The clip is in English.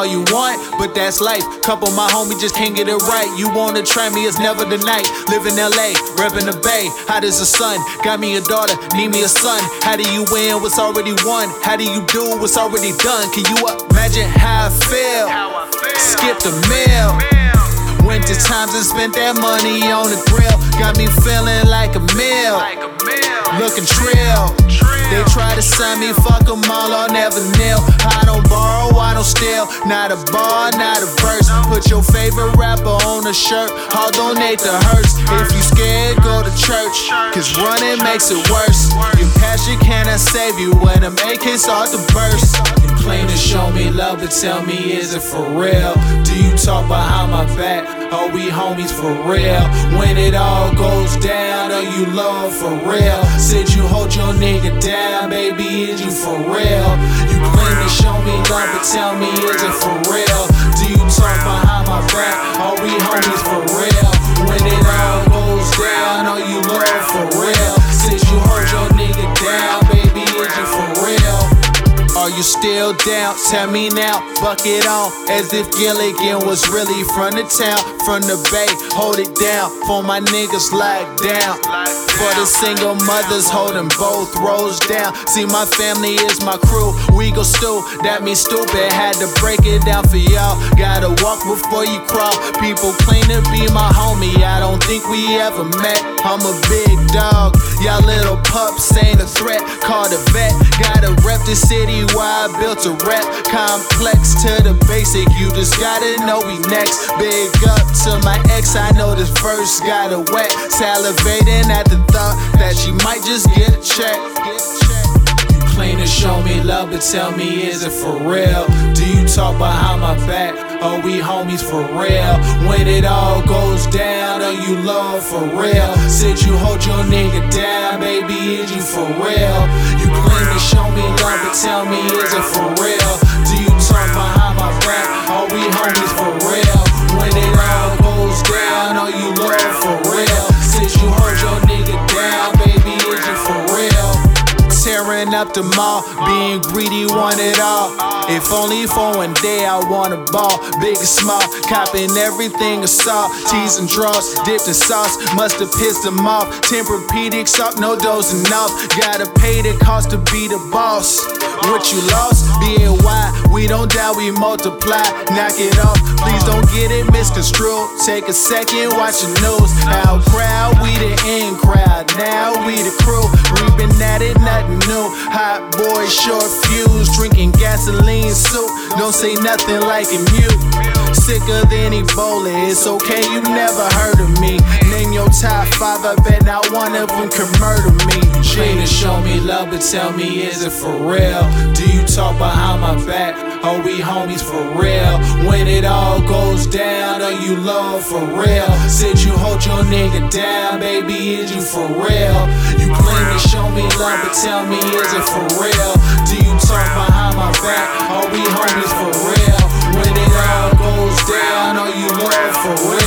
you want, but that's life. Couple my homie just can't get it right. You wanna try me, it's never the night. Live in LA, reppin' the Bay, hot as the sun. Got me a daughter, need me a son. How do you win what's already won? How do you do what's already done? Can you imagine how I feel? Skip the meal. Winter times and spent that money on the grill. Got me feeling like a meal. Looking trill. They try to sign me, fuck them all, I'll never kneel. I don't don't steal. Not a bar, not a verse. Put your favorite rapper on a shirt, I'll donate the hearse. If you scared, go to church, cause running makes it worse. Your passion cannot save you when the make hits start to burst. Claim to show me love, but tell me, is it for real? Do you talk behind my back? Are we homies for real? When it all goes down, are you love for real? Said you hold your nigga down, baby, is you for real? You claim to show me love, but tell me, is it for real? You still down? Tell me now, buck it on. As if Gilligan was really from the town, from the bay. Hold it down for my niggas locked down. For the single mothers holding both rows down. See, my family is my crew. We go stew, that means stupid. Had to break it down for y'all. Gotta walk before you crawl. People claim to be my homie. I think we ever met. I'm a big dog. Y'all little pups ain't a threat. Call the vet. Gotta rep the city why I built a rap complex to the basic. You just gotta know we next. Big up to my ex, I know this verse got a wet. Salivating at the thought that she might just get a check. You claim to show me love, but tell me, is it for real? Do you talk my back? Are we homies for real? When it all goes down, are you love for real? Said you hold your nigga down, baby, is you for real? You claim to show me love, but tell me, is it for real? Do you talk behind Tearing up the mall, being greedy, want it all. If only for one day I want a ball, big and small, copping everything I saw. Teas and draws, dipped in sauce, must have pissed them off. Tempur-Pedic, sock, no dozing off. Gotta pay the cost to be the boss. What you lost, be it why we don't die, we multiply. Knock it off, please don't get it misconstrued. Take a second, watch the news. Out crowd, we the in crowd. Now we the crew, we been at it, nothing new. Hot boy, short fuse, drinking gasoline soup. Don't say nothing like a mute. Sicker than Ebola, it's okay, you never heard of me. Name your top five, I bet not one of them can murder me. Trying to show me love, but tell me, is it for real? Do you talk behind my back? Are we homies for real? When it all goes down, are you love for real? Said you hold your nigga down, baby, is you for real? Show me love, but tell me, is it for real? Do you talk behind my back? Are we homies for real? When it all goes down, are you loyal for real?